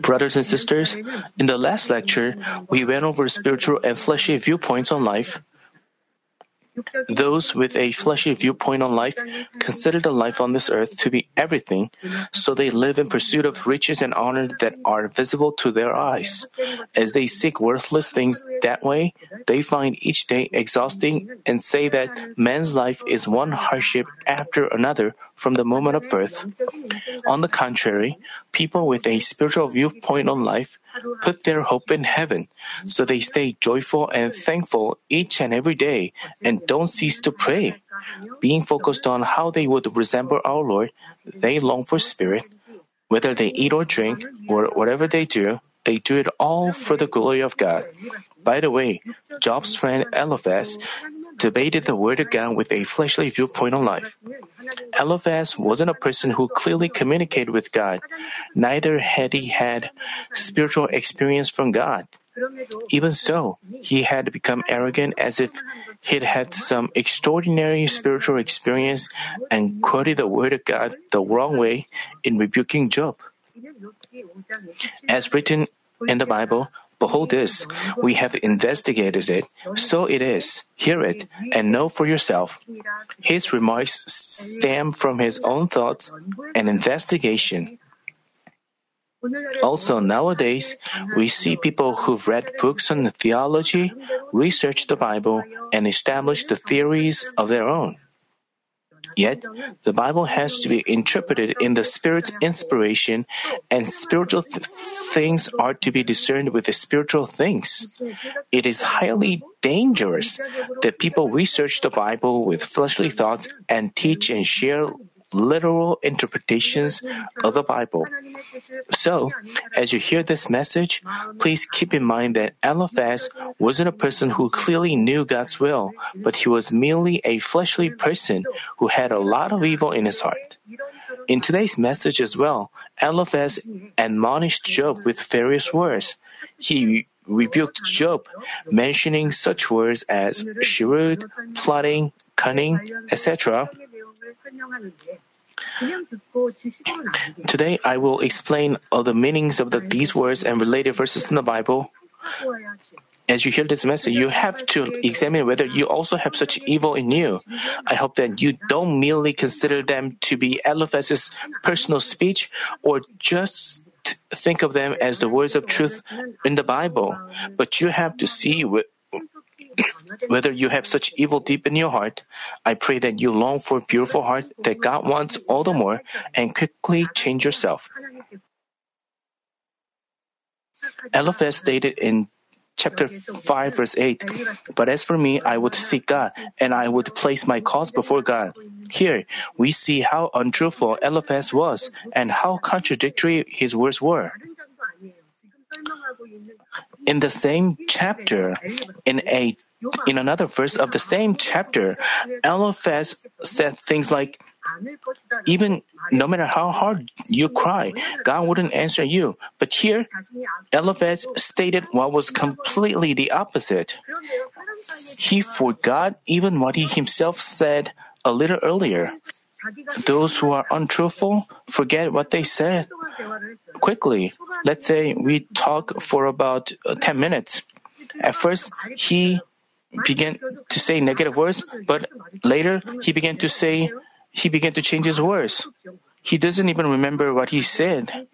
Brothers and sisters, in the last lecture, we went over spiritual and fleshy viewpoints on life. Those with a fleshy viewpoint on life consider the life on this earth to be everything, so they live in pursuit of riches and honor that are visible to their eyes. As they seek worthless things that way, they find each day exhausting and say that man's life is one hardship after another from the moment of birth. On the contrary, people with a spiritual viewpoint on life put their hope in heaven, so they stay joyful and thankful each and every day and don't cease to pray. Being focused on how they would resemble our Lord, they long for spirit. Whether they eat or drink, or whatever they do, they do it all for the glory of God. By the way, Job's friend Eliphaz debated the word of God with a fleshly viewpoint on life. Eliphaz wasn't a person who clearly communicated with God. Neither had he had spiritual experience from God. Even so, he had become arrogant as if he'd had some extraordinary spiritual experience and quoted the word of God the wrong way in rebuking Job. As written in the Bible, Behold this, we have investigated it, so it is. Hear it, and know for yourself. His remarks stem from his own thoughts and investigation. Also, nowadays, we see people who've read books on theology, researched the Bible, and established the theories of their own. Yet, the Bible has to be interpreted in the Spirit's inspiration, and spiritual th- things are to be discerned with the spiritual things. It is highly dangerous that people research the Bible with fleshly thoughts and teach and share literal interpretations of the Bible. So, as you hear this message, please keep in mind that Eliphaz wasn't a person who clearly knew God's will, but he was merely a fleshly person who had a lot of evil in his heart. In today's message as well, Eliphaz admonished Job with various words. He rebuked Job, mentioning such words as shrewd, plotting, cunning, etc. Today, I will explain all the meanings of the, these words and related verses in the Bible. As you hear this message, you have to examine whether you also have such evil in you. I hope that you don't merely consider them to be Eliphaz's personal speech or just think of them as the words of truth in the Bible, but you have to see whether you have such evil deep in your heart, I pray that you long for a beautiful heart that God wants all the more and quickly change yourself. Eliphaz stated in chapter 5 verse 8, But as for me, I would seek God, and I would place my cause before God. Here, we see how untruthful Eliphaz was, and how contradictory his words were. In the same chapter, in a in another verse of the same chapter, Eliphaz said things like, even no matter how hard you cry, God wouldn't answer you. But here, Eliphaz stated what was completely the opposite. He forgot even what he himself said a little earlier. Those who are untruthful forget what they said quickly. Let's say we talk for about uh, 10 minutes. At first, he began to say negative words, but later he began to say, he began to change his words. He doesn't even remember what he said.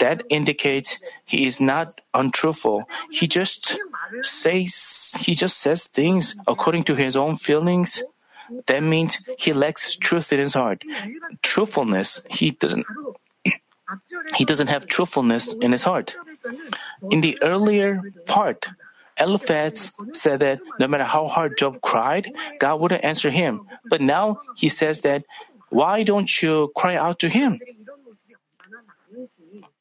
That indicates he is not untruthful. He just says, he just says things according to his own feelings. That means he lacks truth in his heart. Truthfulness, he doesn't, he doesn't have truthfulness in his heart. In the earlier part, Eliphaz said that no matter how hard Job cried, God wouldn't answer him. But now he says that, why don't you cry out to him?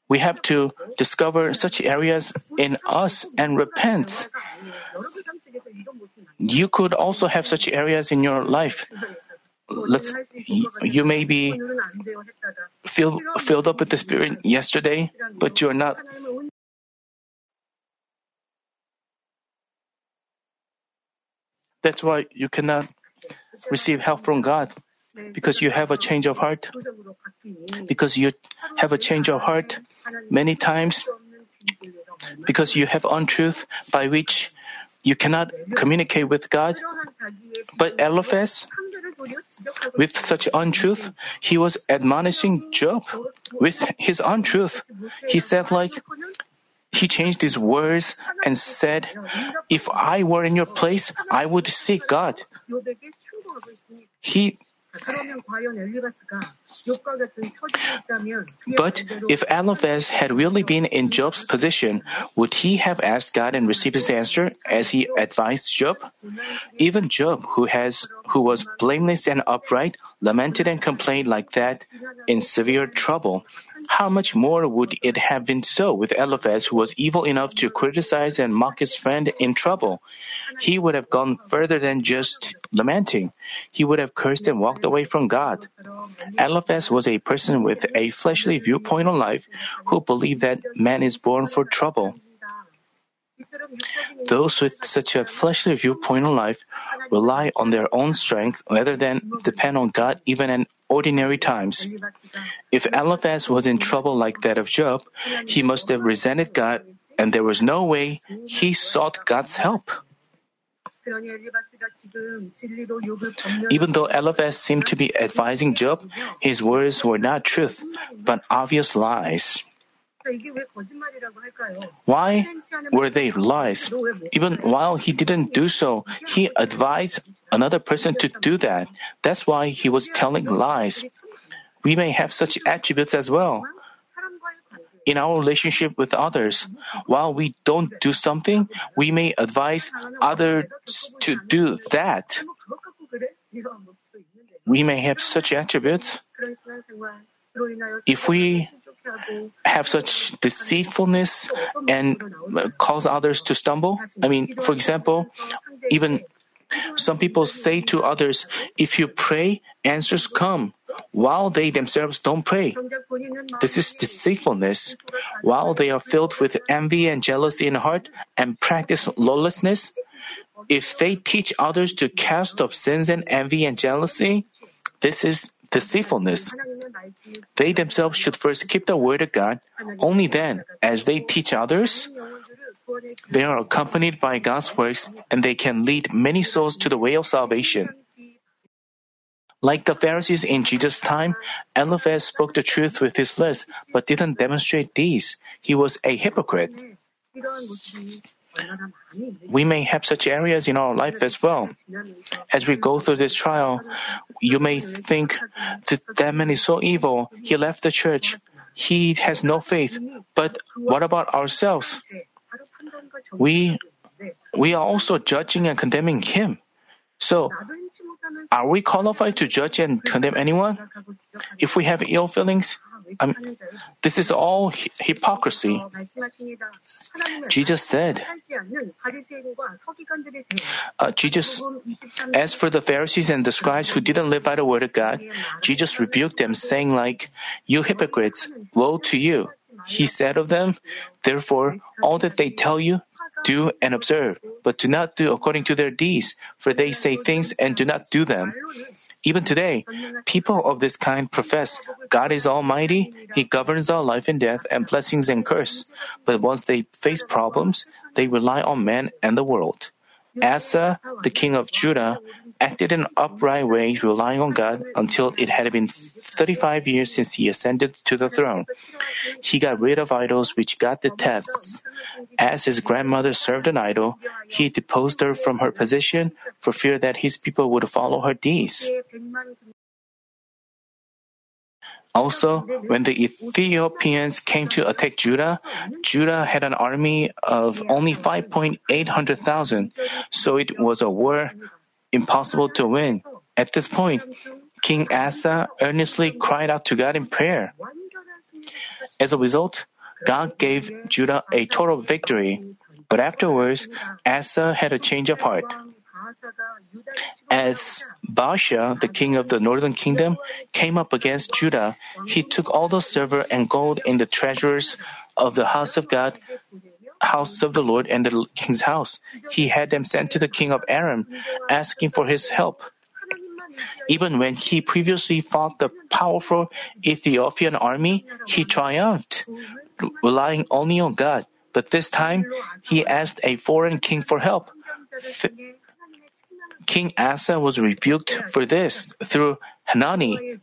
We have to discover such areas in us and repent. You could also have such areas in your life. Let's, you may be filled, filled up with the Spirit yesterday, but you're not That's why you cannot receive help from God because you have a change of heart. Because you have a change of heart, many times because you have untruth by which you cannot communicate with God. But Eliphaz, with such untruth, he was admonishing Job with his untruth. He said like, he changed his words and said, If I were in your place, I would seek God. He but if Eliphaz had really been in Job's position, would he have asked God and received his answer as he advised Job? Even Job, who has who was blameless and upright, lamented and complained like that in severe trouble. How much more would it have been so with Eliphaz, who was evil enough to criticize and mock his friend in trouble? He would have gone further than just lamenting. He would have cursed and walked away from God. Eliphaz was a person with a fleshly viewpoint on life who believed that man is born for trouble. Those with such a fleshly viewpoint on life rely on their own strength rather than depend on God even in ordinary times. If Eliphaz was in trouble like that of Job, he must have resented God and there was no way he sought God's help. Even though Eliphaz seemed to be advising Job, his words were not truth, but obvious lies. Why were they lies? Even while he didn't do so, he advised another person to do that. That's why he was telling lies. We may have such attributes as well in our relationship with others. While we don't do something, we may advise others to do that. We may have such attributes. If we have such deceitfulness and cause others to stumble, I mean, for example, even some people say to others, if you pray, answers come while they themselves don't pray. This is deceitfulness. While they are filled with envy and jealousy in heart and practice lawlessness, if they teach others to cast off sins and envy and jealousy, this is deceitfulness. They themselves should first keep the word of God. Only then, as they teach others, they are accompanied by God's works and they can lead many souls to the way of salvation. Like the Pharisees in Jesus' time, Eliphaz spoke the truth with his lips but didn't demonstrate these. He was a hypocrite. We may have such areas in our life as well. As we go through this trial, you may think that that man is so evil, he left the church, he has no faith. But what about ourselves? We, we are also judging and condemning him. So, are we qualified to judge and condemn anyone? If we have ill feelings, um, this is all hypocrisy. Jesus said, uh, Jesus, as for the Pharisees and the scribes who didn't live by the word of God, Jesus rebuked them, saying like, You hypocrites, woe to you. He said of them, Therefore, all that they tell you, do and observe, but do not do according to their deeds, for they say things and do not do them. Even today, people of this kind profess God is almighty, He governs all life and death and blessings and curse. But once they face problems, they rely on man and the world. Asa, the king of Judah, acted in an upright way, relying on God until it had been 35 years since he ascended to the throne. He got rid of idols which God detests. As his grandmother served an idol, he deposed her from her position for fear that his people would follow her deeds. Also, when the Ethiopians came to attack Judah, Judah had an army of only 5.800,000, so it was a war impossible to win. At this point, King Asa earnestly cried out to God in prayer. As a result, God gave Judah a total victory. But afterwards, Asa had a change of heart. As Baasha, the king of the northern kingdom, came up against Judah, he took all the silver and gold in the treasures of the house of God, house of the Lord, and the king's house. He had them sent to the king of Aram, asking for his help. Even when he previously fought the powerful Ethiopian army, he triumphed. Relying only on God, but this time he asked a foreign king for help. F- king Asa was rebuked for this through Hanani.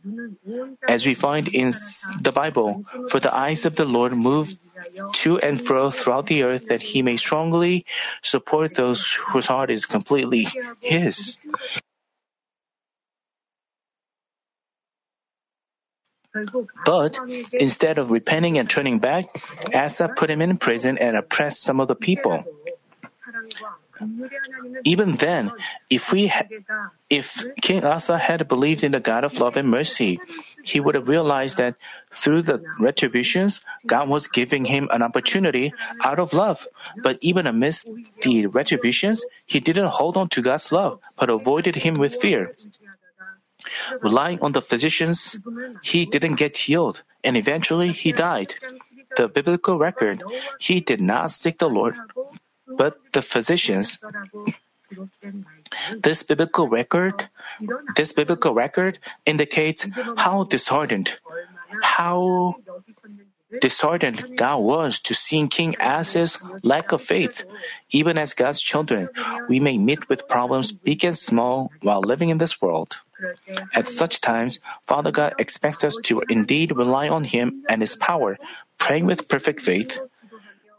As we find in the Bible, for the eyes of the Lord move to and fro throughout the earth that he may strongly support those whose heart is completely his. But instead of repenting and turning back, Asa put him in prison and oppressed some of the people. Even then, if we ha- if King Asa had believed in the God of love and mercy, he would have realized that through the retributions, God was giving him an opportunity out of love. But even amidst the retributions, he didn't hold on to God's love, but avoided him with fear. Relying on the physicians, he didn't get healed, and eventually he died. The biblical record, he did not seek the Lord, but the physicians. This biblical record, this biblical record indicates how disheartened, how disheartened God was to seeing King Asa's lack of faith. Even as God's children, we may meet with problems big and small while living in this world. At such times, Father God expects us to indeed rely on Him and His power, praying with perfect faith,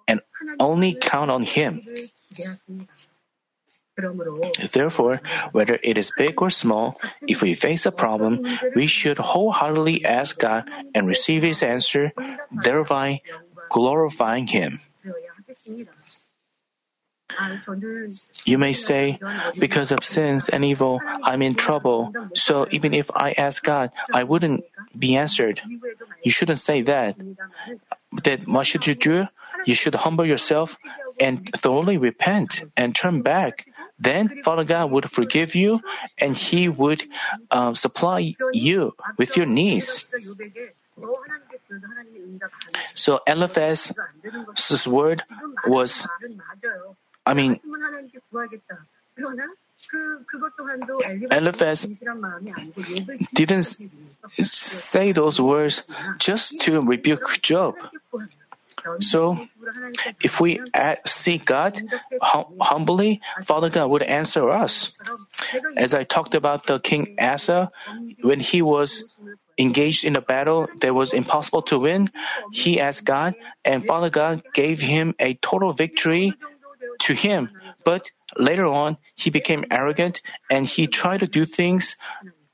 and only count on Him. Therefore, whether it is big or small, if we face a problem, we should wholeheartedly ask God and receive His answer, thereby glorifying Him. You may say, because of sins and evil, I'm in trouble, so even if I ask God, I wouldn't be answered. You shouldn't say that. Then what should you do? You should humble yourself and thoroughly repent and turn back. Then Father God would forgive you and He would uh, supply you with your needs. So Eliphaz's word was, I mean, Eliphaz didn't say those words just to rebuke Job. So, if we seek God hum- humbly, Father God would answer us. As I talked about the King Asa, when he was engaged in a battle that was impossible to win, he asked God, and Father God gave him a total victory to him. But later on, he became arrogant and he tried to do things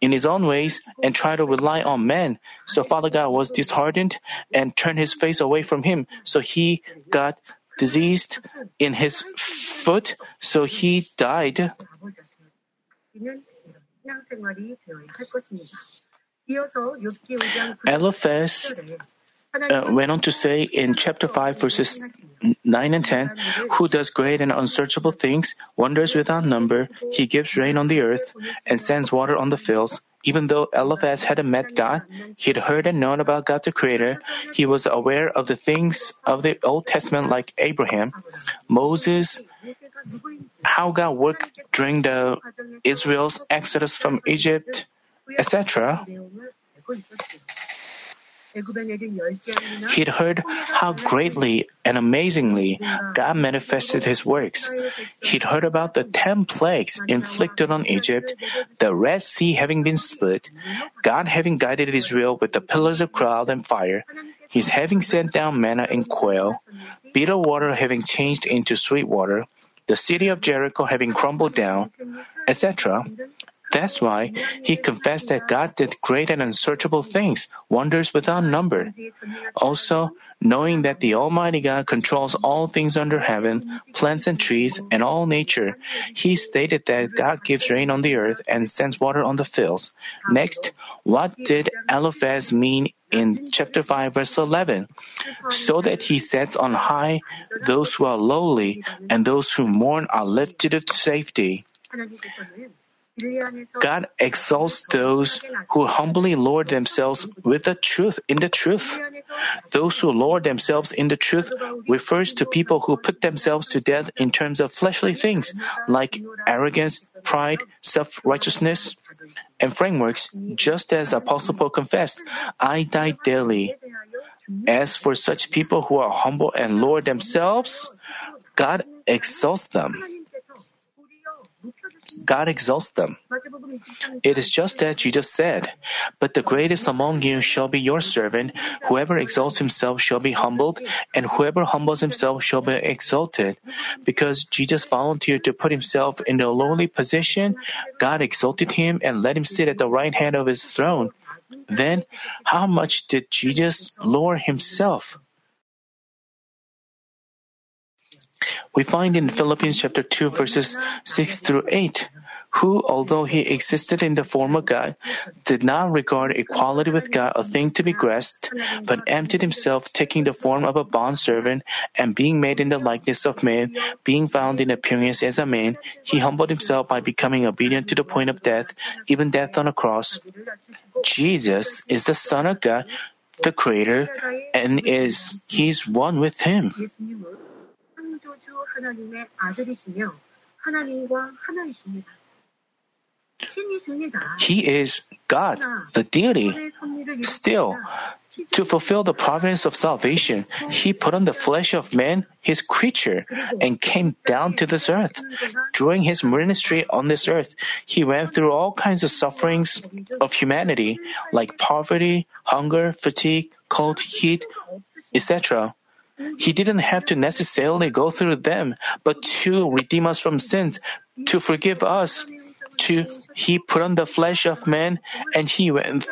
in his own ways and try to rely on men. So Father God was disheartened and turned his face away from him. So he got diseased in his foot, so he died. Eliphaz uh, went on to say in chapter 5, verses 9 and 10, Who does great and unsearchable things, wonders without number, he gives rain on the earth, and sends water on the fields. Even though Eliphaz hadn't met God, he'd heard and known about God the Creator. He was aware of the things of the Old Testament like Abraham, Moses, how God worked during the Israel's exodus from Egypt, etc. He'd heard how greatly and amazingly God manifested his works. He'd heard about the ten plagues inflicted on Egypt, the Red Sea having been split, God having guided Israel with the pillars of cloud and fire, His having sent down manna and quail, bitter water having changed into sweet water, the city of Jericho having crumbled down, etc. That's why he confessed that God did great and unsearchable things, wonders without number. Also, knowing that the Almighty God controls all things under heaven, plants and trees, and all nature, he stated that God gives rain on the earth and sends water on the fields. Next, what did Eliphaz mean in chapter 5 verse 11? So that he sets on high those who are lowly and those who mourn are lifted to safety. God exalts those who humbly lower themselves with the truth in the truth. Those who lower themselves in the truth refers to people who put themselves to death in terms of fleshly things like arrogance, pride, self-righteousness, and frameworks, just as Apostle Paul confessed, I die daily. As for such people who are humble and lower themselves, God exalts them. God exalts them. It is just as Jesus said, But the greatest among you shall be your servant. Whoever exalts himself shall be humbled, and whoever humbles himself shall be exalted. Because Jesus volunteered to put himself in a lowly position, God exalted him and let him sit at the right hand of his throne. Then, how much did Jesus lower himself? We find in Philippians chapter 2 verses 6 through 8, who, although he existed in the form of God, did not regard equality with God a thing to be grasped, but emptied himself, taking the form of a bondservant, and being made in the likeness of man, being found in appearance as a man, he humbled himself by becoming obedient to the point of death, even death on a cross. Jesus is the Son of God, the Creator, and is He's one with Him. 하나님의 아들이시며 하나님과 하나이십니다. He is God, the deity. Still, to fulfill the providence of salvation, he put on the flesh of man, his creature, and came down to this earth. During his ministry on this earth, he went through all kinds of sufferings of humanity, like poverty, hunger, fatigue, cold, heat, etc. He didn't have to necessarily go through them, but to redeem us from sins, to forgive us, to he put on the flesh of man and he went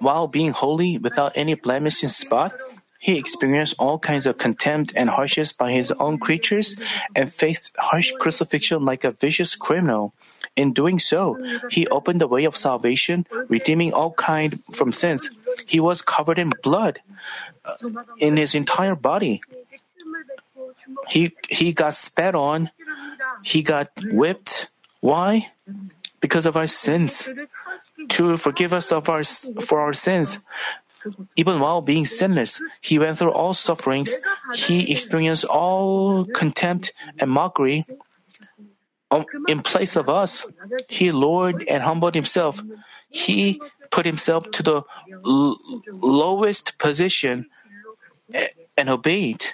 while being holy without any blemish in spot, he experienced all kinds of contempt and harshness by his own creatures and faced harsh crucifixion like a vicious criminal. In doing so, he opened the way of salvation, redeeming all kind from sins. He was covered in blood uh, in his entire body. He he got spat on. He got whipped. Why? Because of our sins. To forgive us of our for our sins. Even while being sinless, he went through all sufferings. He experienced all contempt and mockery. Um, in place of us, he lowered and humbled himself. He put himself to the l- lowest position and obeyed.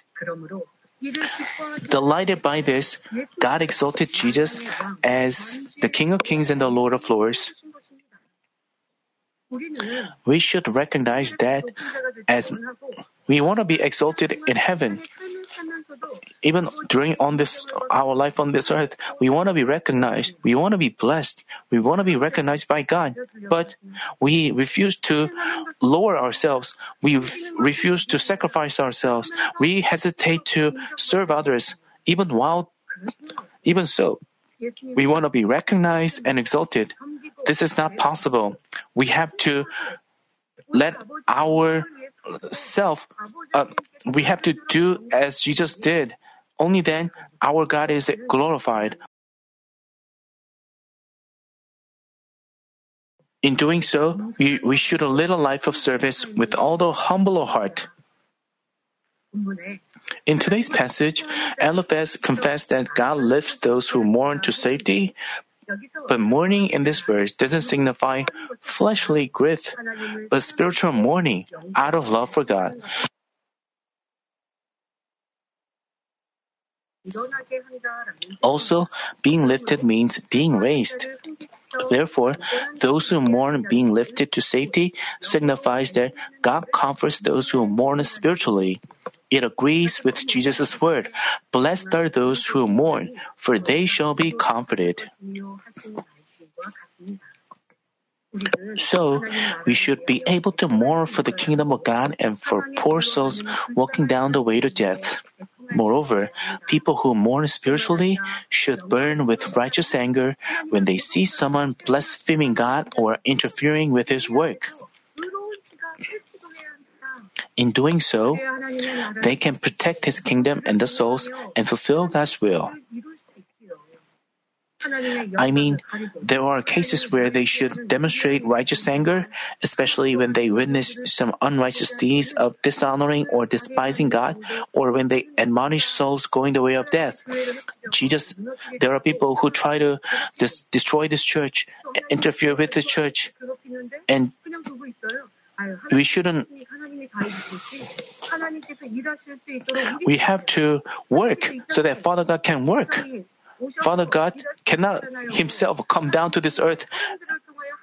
Delighted by this, God exalted Jesus as the King of Kings and the Lord of Lords. We should recognize that as we want to be exalted in heaven. Even during on this our life on this earth, we want to be recognized. We want to be blessed. We want to be recognized by God. But we refuse to lower ourselves. We refuse to sacrifice ourselves. We hesitate to serve others, even while, even so, we want to be recognized and exalted. This is not possible. We have to let our self, uh, we have to do as Jesus did. Only then our God is glorified. In doing so, we, we should live a life of service with all the humble heart. In today's passage, Eliphaz confessed that God lifts those who mourn to safety, but mourning in this verse doesn't signify fleshly grief, but spiritual mourning out of love for God. Also, being lifted means being raised. Therefore, those who mourn being lifted to safety signifies that God comforts those who mourn spiritually. It agrees with Jesus' word Blessed are those who mourn, for they shall be comforted. So, we should be able to mourn for the kingdom of God and for poor souls walking down the way to death. Moreover, people who mourn spiritually should burn with righteous anger when they see someone blaspheming God or interfering with His work. In doing so, they can protect His kingdom and the souls and fulfill God's will. I mean, there are cases where they should demonstrate righteous anger, especially when they witness some unrighteous deeds of dishonoring or despising God, or when they admonish souls going the way of death. Jesus, there are people who try to dis- destroy this church, interfere with the church, and we shouldn't. We have to work so that Father God can work. Father God cannot himself come down to this earth.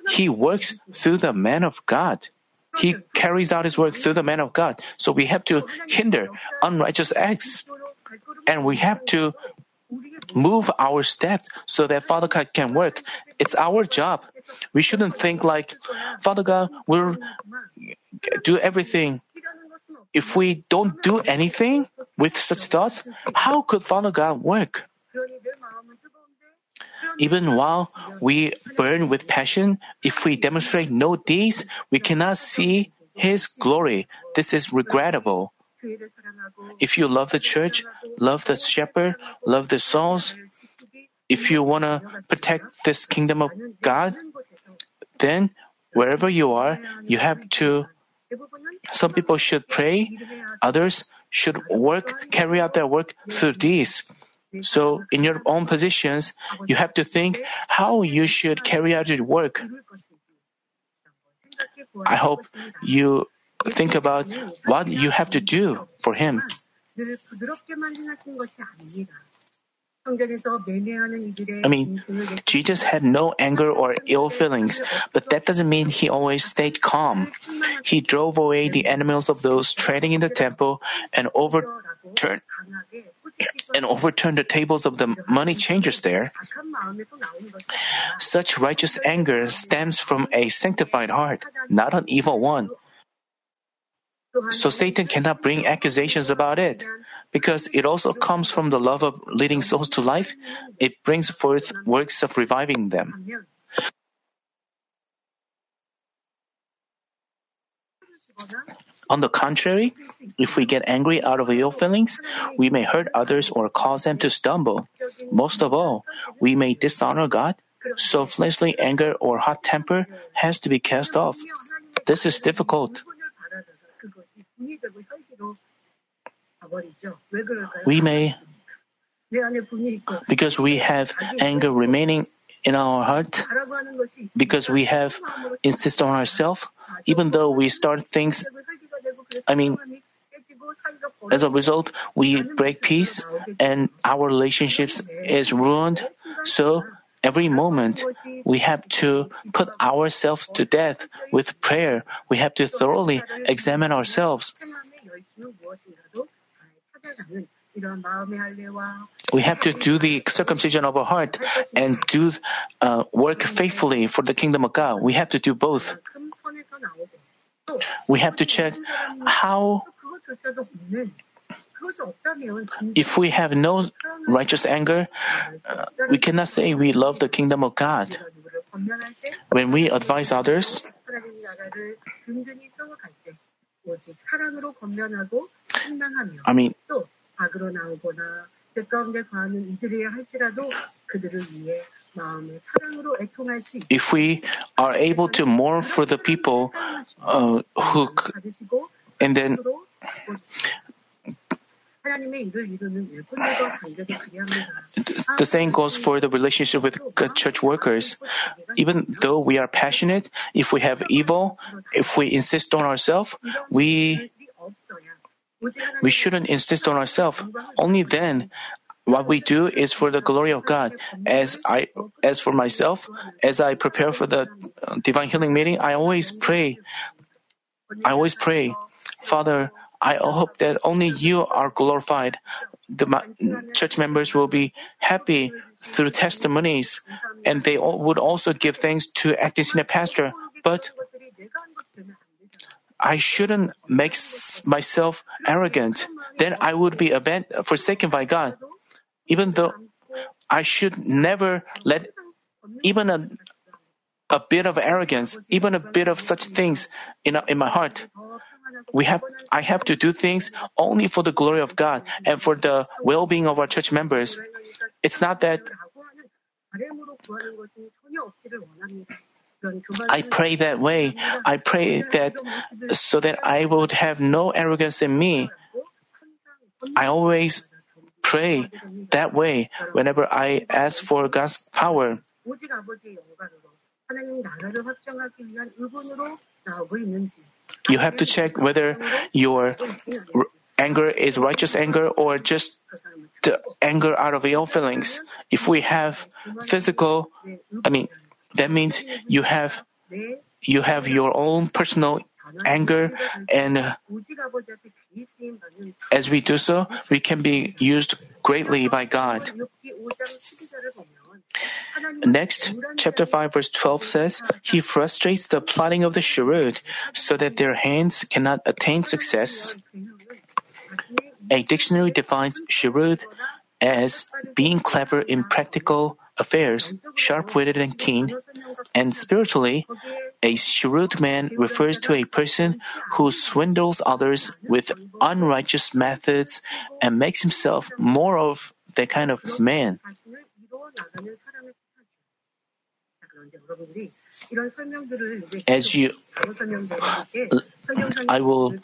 He works through the man of God. He carries out his work through the man of God. So we have to hinder unrighteous acts. And we have to move our steps so that Father God can work. It's our job. We shouldn't think like, Father God We'll do everything. If we don't do anything with such thoughts, how could Father God work? Even while we burn with passion, if we demonstrate no deeds, we cannot see His glory. This is regrettable. If you love the church, love the shepherd, love the souls, if you want to protect this kingdom of God, then wherever you are, you have to. Some people should pray, others should work, carry out their work through these. So, in your own positions, you have to think how you should carry out your work. I hope you think about what you have to do for Him. I mean, Jesus had no anger or ill feelings, but that doesn't mean he always stayed calm. He drove away the animals of those trading in the temple and overturned and overturned the tables of the money changers there. Such righteous anger stems from a sanctified heart, not an evil one. So Satan cannot bring accusations about it. Because it also comes from the love of leading souls to life, it brings forth works of reviving them. On the contrary, if we get angry out of ill feelings, we may hurt others or cause them to stumble. Most of all, we may dishonor God, so fleshly anger or hot temper has to be cast off. This is difficult. We may, because we have anger remaining in our heart, because we have insist on ourselves, even though we start things, I mean, as a result, we break peace and our relationships is ruined. So every moment we have to put ourselves to death with prayer. We have to thoroughly examine ourselves. We have to do the circumcision of our heart and do uh, work faithfully for the kingdom of God. We have to do both. We have to check how. If we have no righteous anger, uh, we cannot say we love the kingdom of God. When we advise others, I mean, if we are able to mourn for the people uh, who, and then the same goes for the relationship with church workers. Even though we are passionate, if we have evil, if we insist on ourselves, we we shouldn't insist on ourselves. Only then what we do is for the glory of God. As I, as for myself, as I prepare for the uh, divine healing meeting, I always pray. I always pray, Father. I hope that only you are glorified. The church members will be happy through testimonies, and they would also give thanks to acting senior pastor. But I shouldn't make myself arrogant. Then I would be forsaken by God. Even though I should never let even a, a bit of arrogance, even a bit of such things in, in my heart. We have, I have to do things only for the glory of God and for the well-being of our church members. It's not that I pray that way. I pray that so that I would have no arrogance in me. I always pray that way whenever I ask for God's power. You have to check whether your anger is righteous anger or just the anger out of ill feelings. If we have physical, I mean, that means you have you have your own personal anger and uh, as we do so, we can be used greatly by God. Next, chapter 5 verse 12 says, He frustrates the plotting of the shrewd so that their hands cannot attain success. A dictionary defines shrewd as being clever in practical affairs, sharp-witted and keen, and spiritually, a shrewd man refers to a person who swindles others with unrighteous methods and makes himself more of that kind of man. As you, I will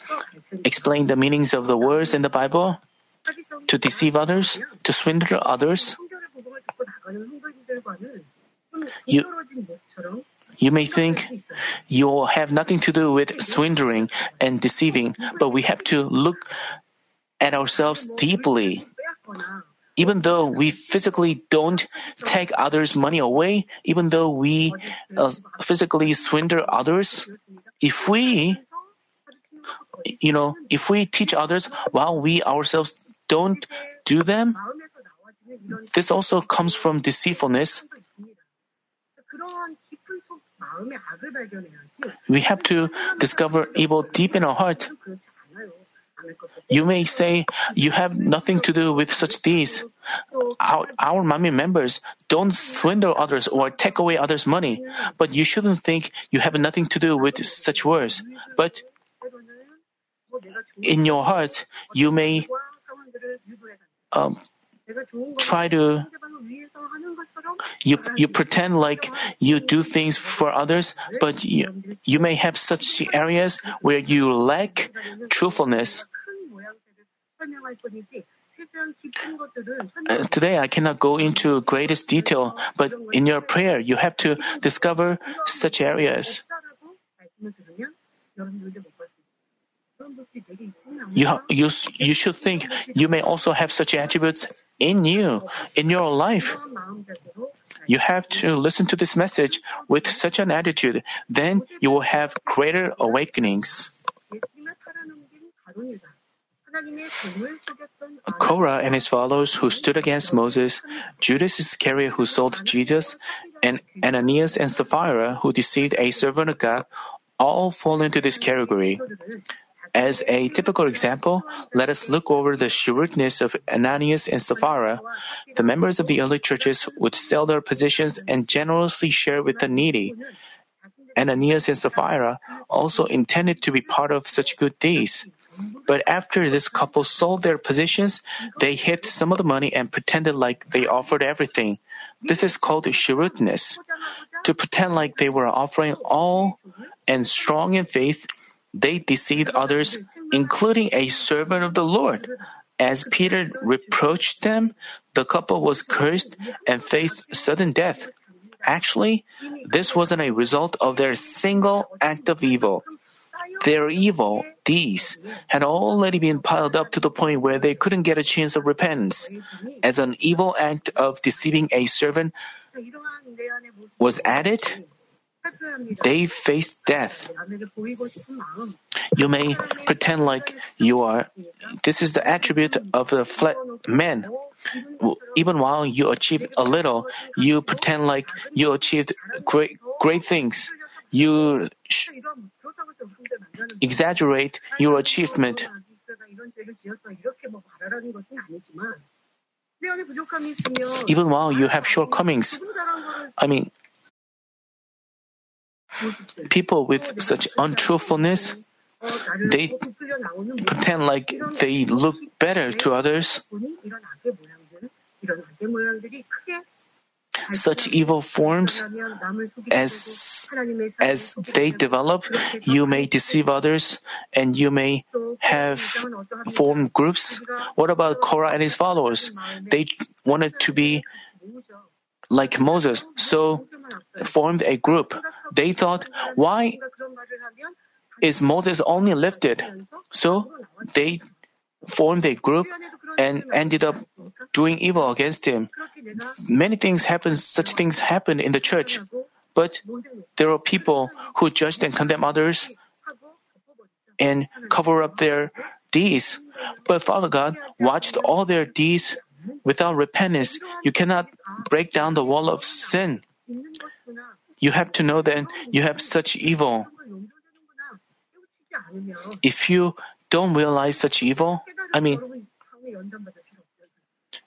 explain the meanings of the words in the Bible to deceive others, to swindle others. You, you may think you have nothing to do with swindling and deceiving, but we have to look at ourselves deeply. Even though we physically don't take others' money away, even though we uh, physically swindle others, if we, you know, if we teach others while we ourselves don't do them, this also comes from deceitfulness. We have to discover evil deep in our heart. You may say you have nothing to do with such deeds. Our, our Manmin members don't swindle others or take away others' money, but you shouldn't think you have nothing to do with such words. But in your heart, you may um, try to you you pretend like you do things for others, but you, you may have such areas where you lack truthfulness. Uh, today I cannot go into greatest detail, but in your prayer you have to discover such areas. You, you, you should think you may also have such attributes in you, in your life. You have to listen to this message with such an attitude, then you will have greater awakenings. Korah and his followers who stood against Moses, Judas Iscariot who sold Jesus, and Ananias and Sapphira who deceived a servant of God all fall into this category. As a typical example, let us look over the shrewdness of Ananias and Sapphira. The members of the early churches would sell their positions and generously share with the needy. Ananias and Sapphira also intended to be part of such good deeds. But after this couple sold their positions, they hid some of the money and pretended like they offered everything. This is called shrewdness. To pretend like they were offering all and strong in faith, they deceived others, including a servant of the Lord. As Peter reproached them, the couple was cursed and faced sudden death. Actually, this wasn't a result of their single act of evil. Their evil deeds had already been piled up to the point where they couldn't get a chance of repentance. As an evil act of deceiving a servant was added, they face death. You may pretend like you are. This is the attribute of the flat man. Even while you achieve a little, you pretend like you achieved great, great things. You sh- exaggerate your achievement. Even while you have shortcomings, I mean, People with such untruthfulness, they pretend like they look better to others. such evil forms, as, as they develop, you may deceive others and you may have formed groups. What about Korah and his followers? They wanted to be like Moses, so formed a group. They thought, why is Moses only lifted? So they formed a group and ended up doing evil against him. Many things happen, such things happen in the church. But there are people who judge and condemn others and cover up their deeds. But Father God watched all their deeds without repentance. You cannot break down the wall of sin. You have to know that you have such evil. If you don't realize such evil, I mean,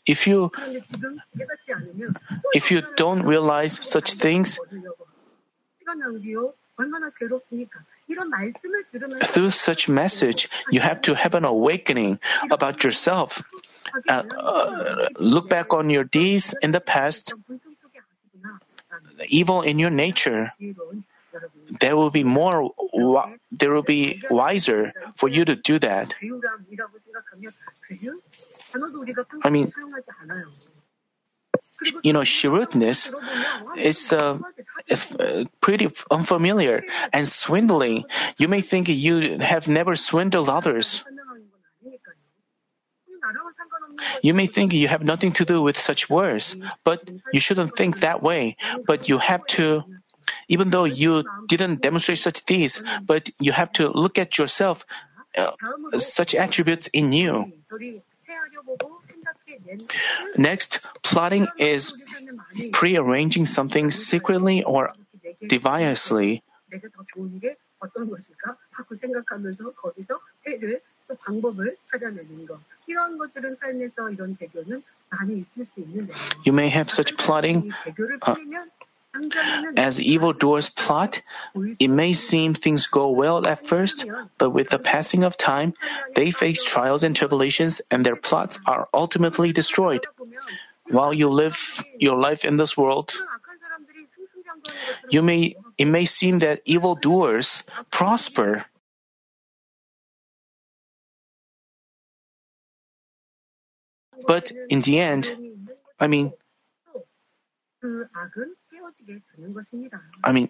if you if you don't realize such things, through such message, you have to have an awakening about yourself. Uh, uh, look back on your deeds in the past, evil in your nature. There will be more. There will be wiser for you to do that. I mean, you know, shrewdness is uh, uh, pretty unfamiliar and swindling. You may think you have never swindled others. You may think you have nothing to do with such words, but you shouldn't think that way. But you have to, even though you didn't demonstrate such deeds, but you have to look at yourself, uh, such attributes in you. Next, plotting is prearranging something secretly or deviously. You may have such plotting. Uh, as evildoers plot, it may seem things go well at first, but with the passing of time, they face trials and tribulations and their plots are ultimately destroyed. While you live your life in this world, you may, it may seem that evildoers prosper. But in the end, I mean, I mean,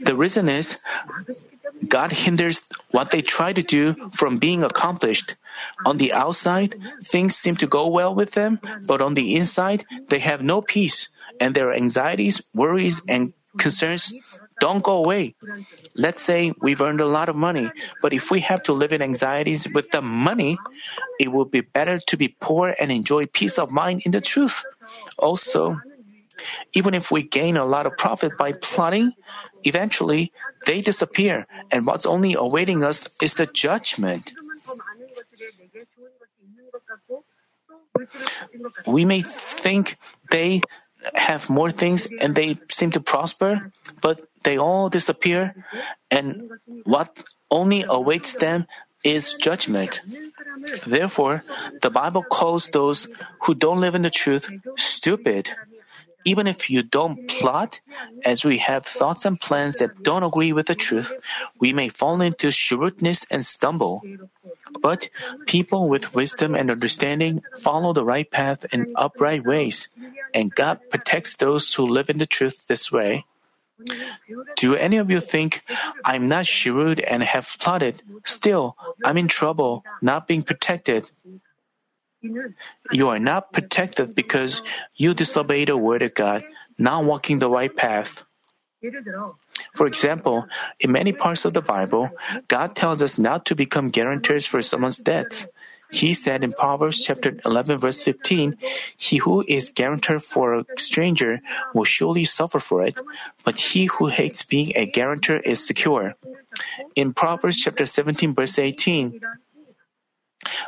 the reason is God hinders what they try to do from being accomplished. On the outside, things seem to go well with them, but on the inside, they have no peace, and their anxieties, worries, and concerns don't go away. Let's say we've earned a lot of money, but if we have to live in anxieties with the money, it would be better to be poor and enjoy peace of mind in the truth. Also, even if we gain a lot of profit by plotting, eventually they disappear, and what's only awaiting us is the judgment. We may think they have more things and they seem to prosper, but they all disappear, and what only awaits them is judgment. Therefore, the Bible calls those who don't live in the truth stupid. Even if you don't plot, as we have thoughts and plans that don't agree with the truth, we may fall into shrewdness and stumble. But people with wisdom and understanding follow the right path in upright ways, and God protects those who live in the truth this way. Do any of you think I'm not shrewd and have plotted? Still, I'm in trouble, not being protected. You are not protected because you disobey the word of God, not walking the right path. For example, in many parts of the Bible, God tells us not to become guarantors for someone's debt. He said in Proverbs chapter 11 verse 15, He who is guarantor for a stranger will surely suffer for it, but he who hates being a guarantor is secure. In Proverbs chapter 17 verse 18,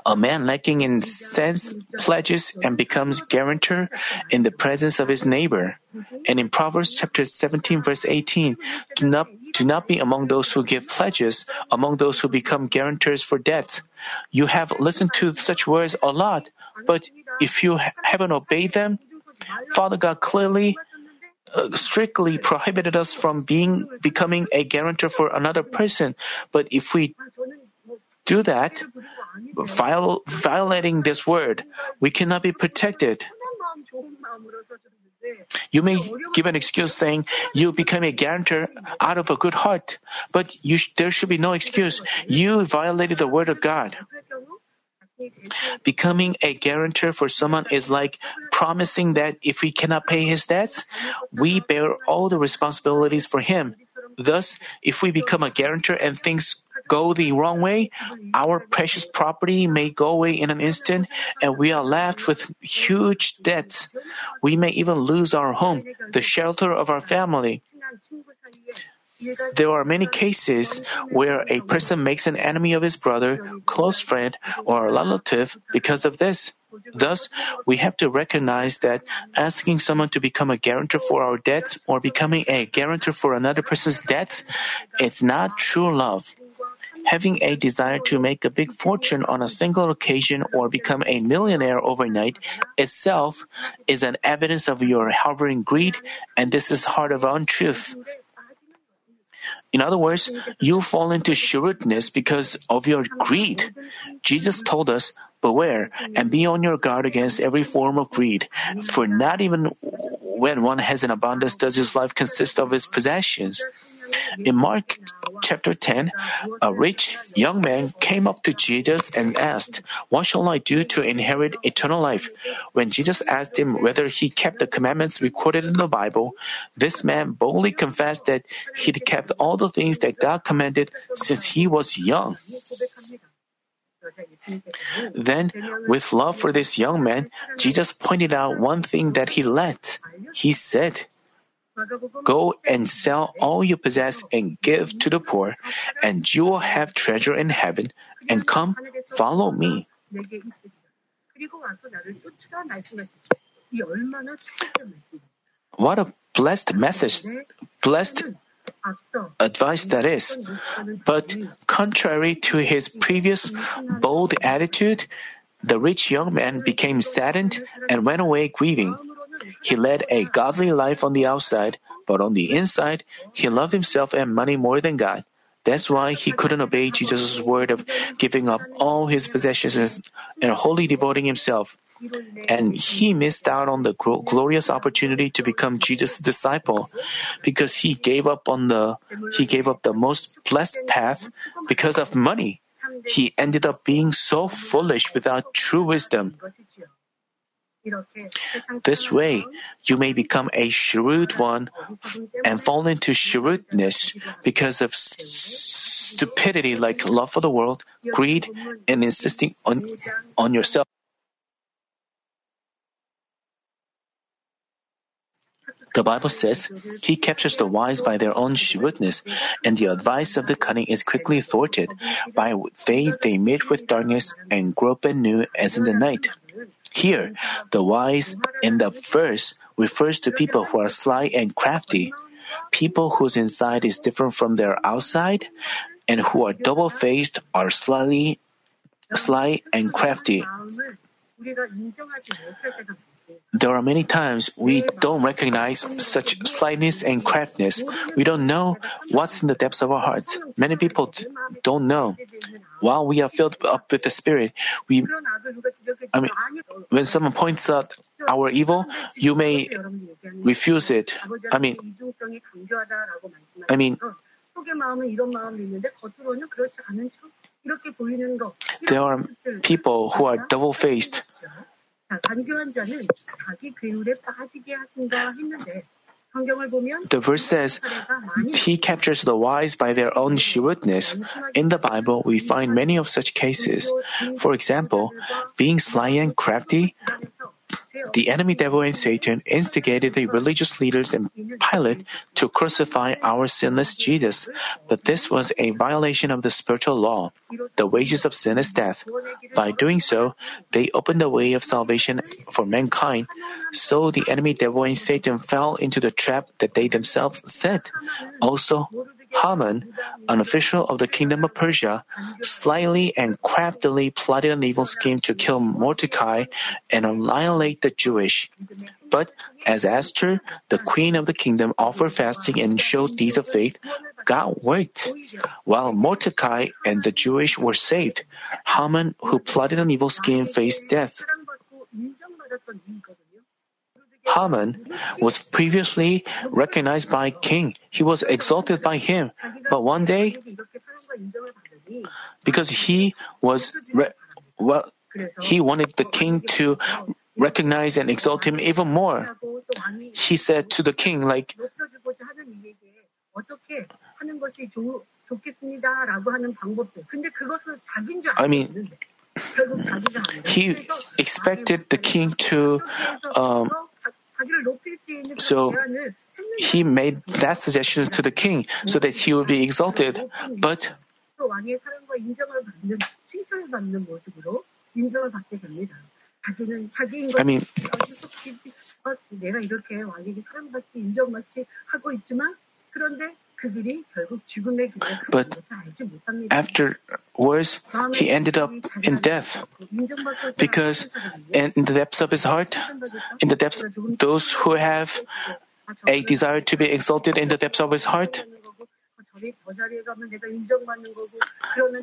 a man lacking in sense pledges and becomes guarantor in the presence of his neighbor. And in Proverbs chapter 17 verse 18, do not, do not be among those who give pledges, among those who become guarantors for debts. You have listened to such words a lot, but if you haven't obeyed them, Father God clearly uh, strictly prohibited us from being becoming a guarantor for another person. But if we do that, viol- violating this word, we cannot be protected. You may give an excuse saying you become a guarantor out of a good heart, but sh- there should be no excuse. You violated the word of God. Becoming a guarantor for someone is like promising that if we cannot pay his debts, we bear all the responsibilities for him. Thus, if we become a guarantor and things go the wrong way, our precious property may go away in an instant and we are left with huge debts. We may even lose our home, the shelter of our family. There are many cases where a person makes an enemy of his brother, close friend, or relative because of this. Thus, we have to recognize that asking someone to become a guarantor for our debts or becoming a guarantor for another person's debts, it's not true love. Having a desire to make a big fortune on a single occasion or become a millionaire overnight itself is an evidence of your harboring greed, and this is heart of untruth. In other words, you fall into shrewdness because of your greed. Jesus told us, Beware and be on your guard against every form of greed, for not even when one has an abundance does his life consist of his possessions. In Mark chapter 10, a rich young man came up to Jesus and asked, What shall I do to inherit eternal life? When Jesus asked him whether he kept the commandments recorded in the Bible, this man boldly confessed that he'd kept all the things that God commanded since he was young. Then, with love for this young man, Jesus pointed out one thing that he lacked. He said, Go and sell all you possess and give to the poor, and you will have treasure in heaven, and come, follow me. What a blessed message, blessed advice that is. But contrary to his previous bold attitude, the rich young man became saddened and went away grieving. He led a godly life on the outside, but on the inside, he loved himself and money more than God. That's why he couldn't obey Jesus' word of giving up all his possessions and wholly devoting himself. And he missed out on the glorious opportunity to become Jesus' disciple because he gave up on the he gave up the most blessed path because of money. He ended up being so foolish without true wisdom. This way, you may become a shrewd one and fall into shrewdness because of stupidity like love for the world, greed, and insisting on, on yourself. The Bible says, He captures the wise by their own shrewdness, and the advice of the cunning is quickly thwarted. By faith they meet with darkness and grope anew as in the night. Here, the wise in the verse refers to people who are sly and crafty, people whose inside is different from their outside, and who are double faced are slyly, sly and crafty. There are many times we don't recognize such slyness and craftiness. We don't know what's in the depths of our hearts. Many people don't know. While we are filled up with the Spirit, we, I mean, when someone points out our evil, you may refuse it. I mean, I mean, there are people who are double faced. The verse says, He captures the wise by their own shrewdness. In the Bible, we find many of such cases. For example, being sly and crafty, the enemy devil and Satan instigated the religious leaders and Pilate to crucify our sinless Jesus, but this was a violation of the spiritual law. The wages of sin is death. By doing so, they opened the way of salvation for mankind. So the enemy devil and Satan fell into the trap that they themselves set. Also, Haman, an official of the kingdom of Persia, slyly and craftily plotted an evil scheme to kill Mordecai and annihilate the Jewish. But as Esther, the queen of the kingdom, offered fasting and showed deeds of faith, God worked. While Mordecai and the Jewish were saved, Haman, who plotted an evil scheme, faced death. Haman was previously recognized by king. He was exalted by him. But one day, because he was re- well, he wanted the king to recognize and exalt him even more. He said to the king, like, I mean, he expected the king to, um, So he made that suggestion to the king so that he would be exalted. But I mean, I mean but afterwards, he ended up in death because in the depths of his heart, in the depths, those who have a desire to be exalted in the depths of his heart,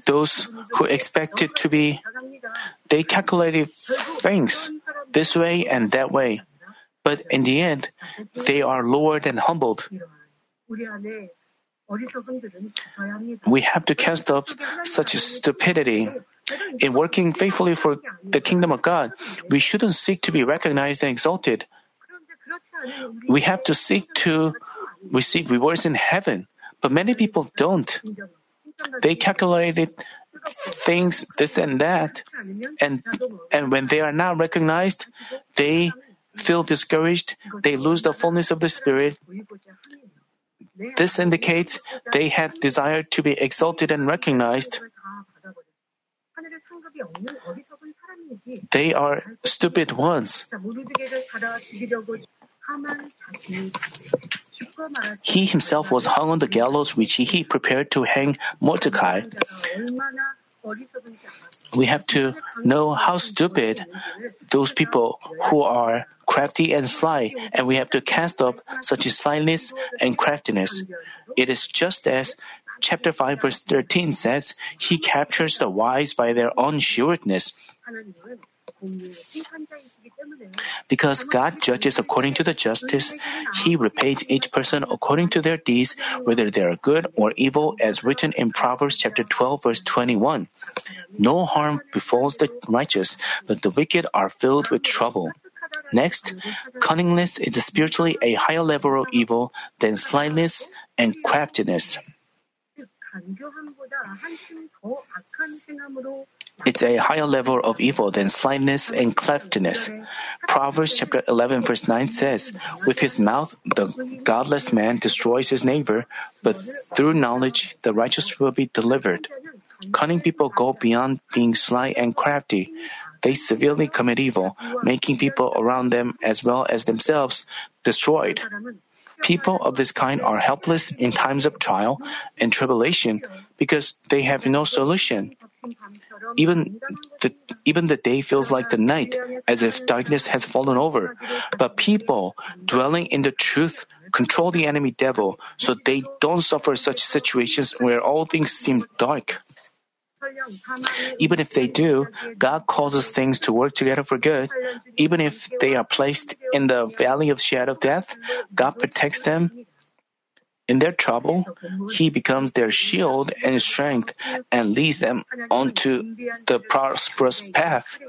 those who expected to be, they calculated things this way and that way. But in the end, they are lowered and humbled. We have to cast off such stupidity. In working faithfully for the kingdom of God, we shouldn't seek to be recognized and exalted. We have to seek to receive rewards in heaven, but many people don't. They calculated things, this and that, and and when they are not recognized, they feel discouraged. They lose the fullness of the Spirit. This indicates they had desire to be exalted and recognized. They are stupid ones. He himself was hung on the gallows which he prepared to hang Mordecai. We have to know how stupid those people who are crafty and sly, and we have to cast off such slyness and craftiness. It is just as chapter 5 verse 13 says, He captures the wise by their own shrewdness. Because God judges according to the justice, He repays each person according to their deeds, whether they are good or evil, as written in Proverbs chapter 12, verse 21. No harm befalls the righteous, but the wicked are filled with trouble. Next, cunningness is spiritually a higher level of evil than slyness and craftiness. It's a higher level of evil than slyness and craftiness. Proverbs chapter 11 verse 9 says, With his mouth the godless man destroys his neighbor, but through knowledge the righteous will be delivered. Cunning people go beyond being sly and crafty. They severely commit evil, making people around them as well as themselves destroyed. People of this kind are helpless in times of trial and tribulation because they have no solution. Even the, even the day feels like the night, as if darkness has fallen over. But people dwelling in the truth control the enemy devil so they don't suffer such situations where all things seem dark. Even if they do, God causes things to work together for good. Even if they are placed in the valley of shadow of death, God protects them. In their trouble, He becomes their shield and strength and leads them onto the prosperous path.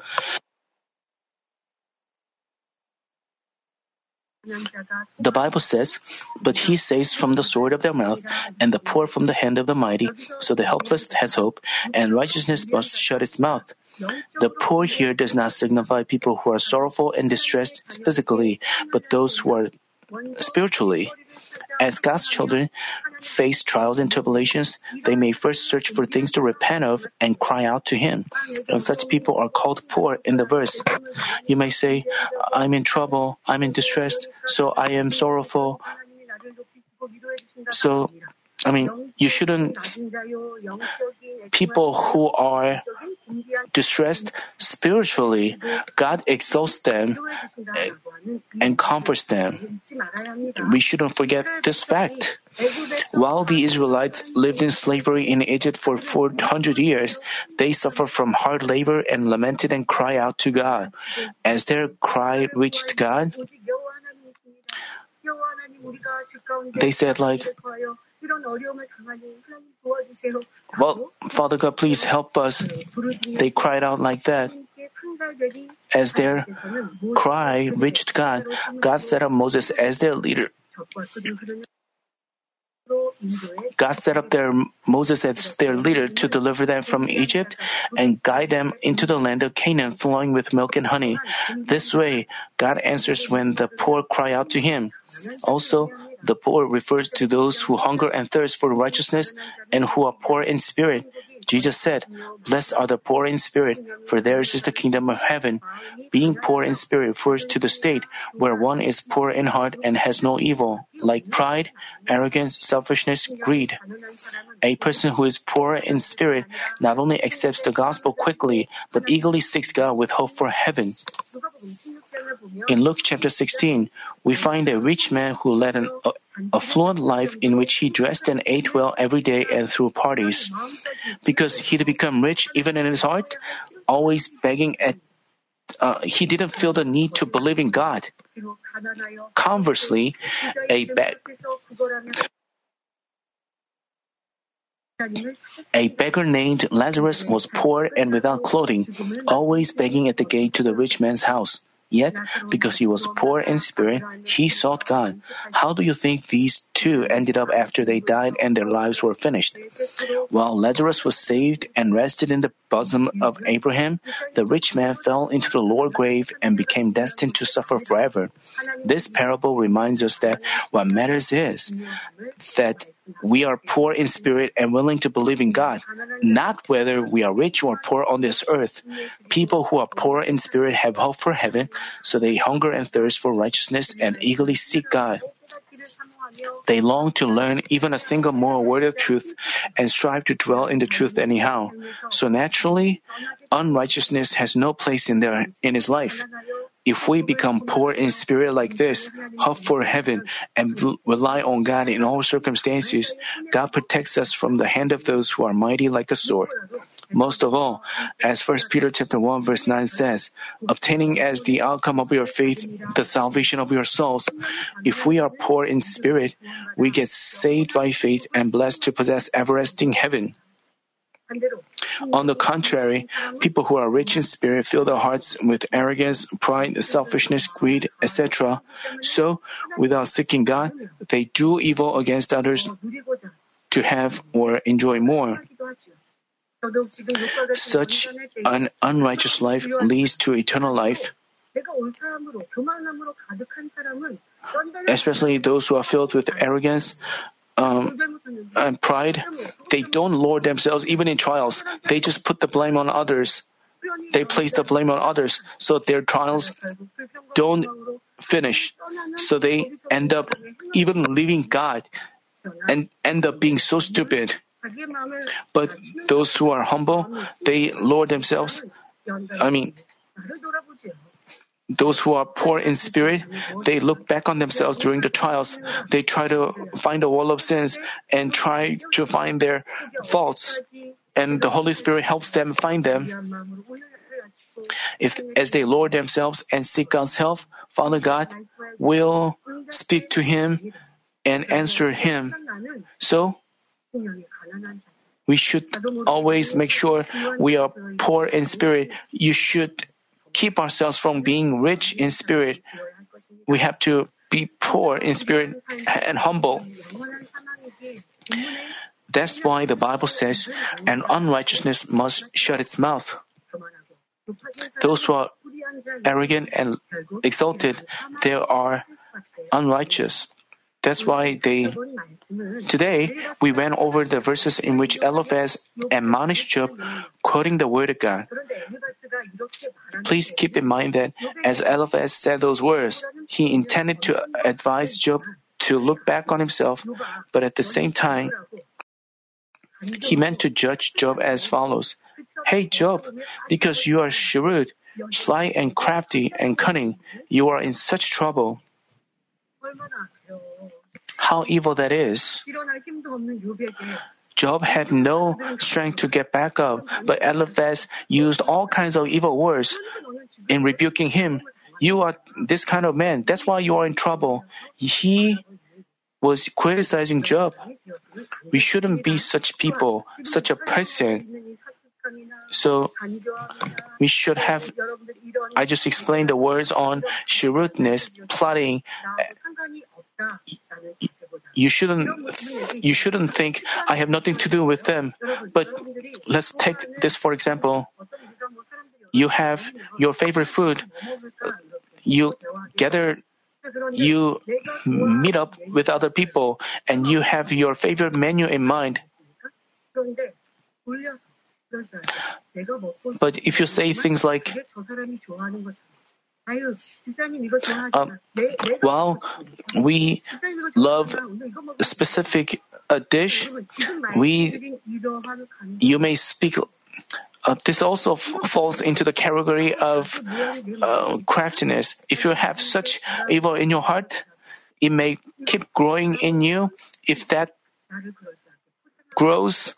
The Bible says, But he saves from the sword of their mouth, and the poor from the hand of the mighty, so the helpless has hope, and righteousness must shut its mouth. The poor here does not signify people who are sorrowful and distressed physically, but those who are spiritually. As God's children face trials and tribulations, they may first search for things to repent of and cry out to Him. And such people are called poor in the verse. You may say, I'm in trouble, I'm in distress, so I am sorrowful. So, I mean, you shouldn't. People who are distressed spiritually, God exalts them and comforts them. We shouldn't forget this fact. While the Israelites lived in slavery in Egypt for 400 years, they suffered from hard labor and lamented and cried out to God. As their cry reached God, they said like, well, Father God, please help us. They cried out like that. As their cry reached God, God set up Moses as their leader. God set up their Moses as their leader to deliver them from Egypt and guide them into the land of Canaan flowing with milk and honey. This way, God answers when the poor cry out to him. Also, the poor refers to those who hunger and thirst for righteousness and who are poor in spirit. Jesus said, Blessed are the poor in spirit, for theirs is the kingdom of heaven. Being poor in spirit refers to the state where one is poor in heart and has no evil, like pride, arrogance, selfishness, greed. A person who is poor in spirit not only accepts the gospel quickly, but eagerly seeks God with hope for heaven. In Luke chapter 16, we find a rich man who led an affluent life in which he dressed and ate well every day and threw parties. Because he'd become rich even in his heart, always begging at uh, he didn't feel the need to believe in God. Conversely, a beg- a beggar named Lazarus was poor and without clothing, always begging at the gate to the rich man's house. Yet, because he was poor in spirit, he sought God. How do you think these two ended up after they died and their lives were finished? While Lazarus was saved and rested in the bosom of Abraham, the rich man fell into the lower grave and became destined to suffer forever. This parable reminds us that what matters is that we are poor in spirit and willing to believe in God, not whether we are rich or poor on this earth. People who are poor in spirit have hope for heaven, so they hunger and thirst for righteousness and eagerly seek God. They long to learn even a single moral word of truth and strive to dwell in the truth anyhow. So naturally, unrighteousness has no place in their in his life. If we become poor in spirit like this, hope for heaven, and rely on God in all circumstances, God protects us from the hand of those who are mighty like a sword. Most of all, as 1 Peter chapter 1 verse 9 says, obtaining as the outcome of your faith the salvation of your souls, if we are poor in spirit, we get saved by faith and blessed to possess everlasting heaven. On the contrary, people who are rich in spirit fill their hearts with arrogance, pride, selfishness, greed, etc. So, without seeking God, they do evil against others to have or enjoy more. Such an unrighteous life leads to eternal life. Especially those who are filled with arrogance, um, and pride, they don't lower themselves even in trials. They just put the blame on others. They place the blame on others, so their trials don't finish. So they end up even leaving God and end up being so stupid. But those who are humble, they lower themselves. I mean, those who are poor in spirit, they look back on themselves during the trials. They try to find a wall of sins and try to find their faults. And the Holy Spirit helps them find them. If, as they lower themselves and seek God's help, Father God will speak to him and answer him. So, we should always make sure we are poor in spirit. You should keep ourselves from being rich in spirit, we have to be poor in spirit and humble. That's why the Bible says, "And unrighteousness must shut its mouth." Those who are arrogant and exalted, they are unrighteous. That's why they. Today, we went over the verses in which Eliphaz admonished Job, quoting the word of God. Please keep in mind that as Eliphaz said those words, he intended to advise Job to look back on himself, but at the same time, he meant to judge Job as follows Hey, Job, because you are shrewd, sly and crafty and cunning, you are in such trouble. How evil that is. Job had no strength to get back up, but Eliphaz used all kinds of evil words in rebuking him. You are this kind of man. That's why you are in trouble. He was criticizing Job. We shouldn't be such people, such a person. So we should have. I just explained the words on shrewdness, plotting. You shouldn't. You shouldn't think I have nothing to do with them. But let's take this for example. You have your favorite food. You gather you meet up with other people and you have your favorite menu in mind. But if you say things like, uh, while we love a specific uh, dish, we you may speak. Uh, this also f- falls into the category of uh, craftiness. If you have such evil in your heart, it may keep growing in you. If that grows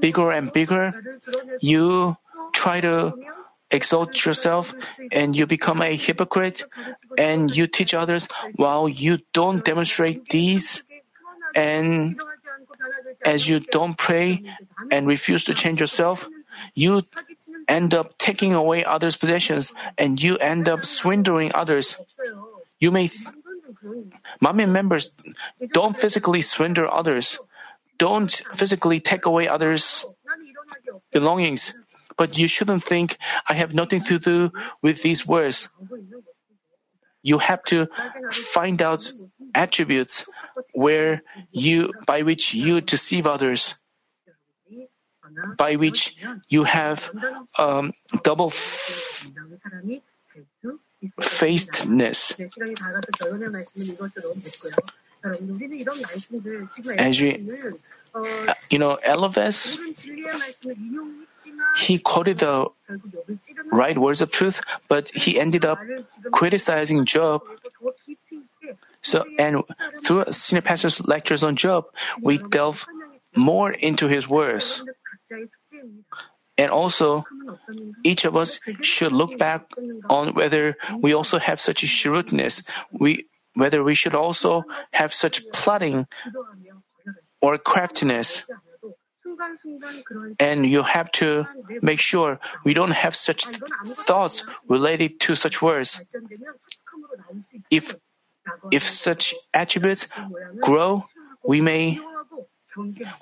bigger and bigger, you try to exalt yourself and you become a hypocrite and you teach others while you don't demonstrate these and as you don't pray and refuse to change yourself, you end up taking away others' possessions and you end up swindling others. You may, th- Manmin members don't physically swindle others don't physically take away others' belongings. But you shouldn't think I have nothing to do with these words. You have to find out attributes where you by which you deceive others, by which you have um, double f- facedness. As you, you know, Eliphaz, he quoted the right words of truth, but he ended up criticizing Job. So, and through senior pastor's lectures on Job, we delve more into his words. And also, each of us should look back on whether we also have such a shrewdness. We whether we should also have such plotting or craftiness. And you have to make sure we don't have such thoughts related to such words. If if such attributes grow, we may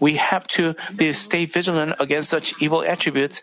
we have to be, stay vigilant against such evil attributes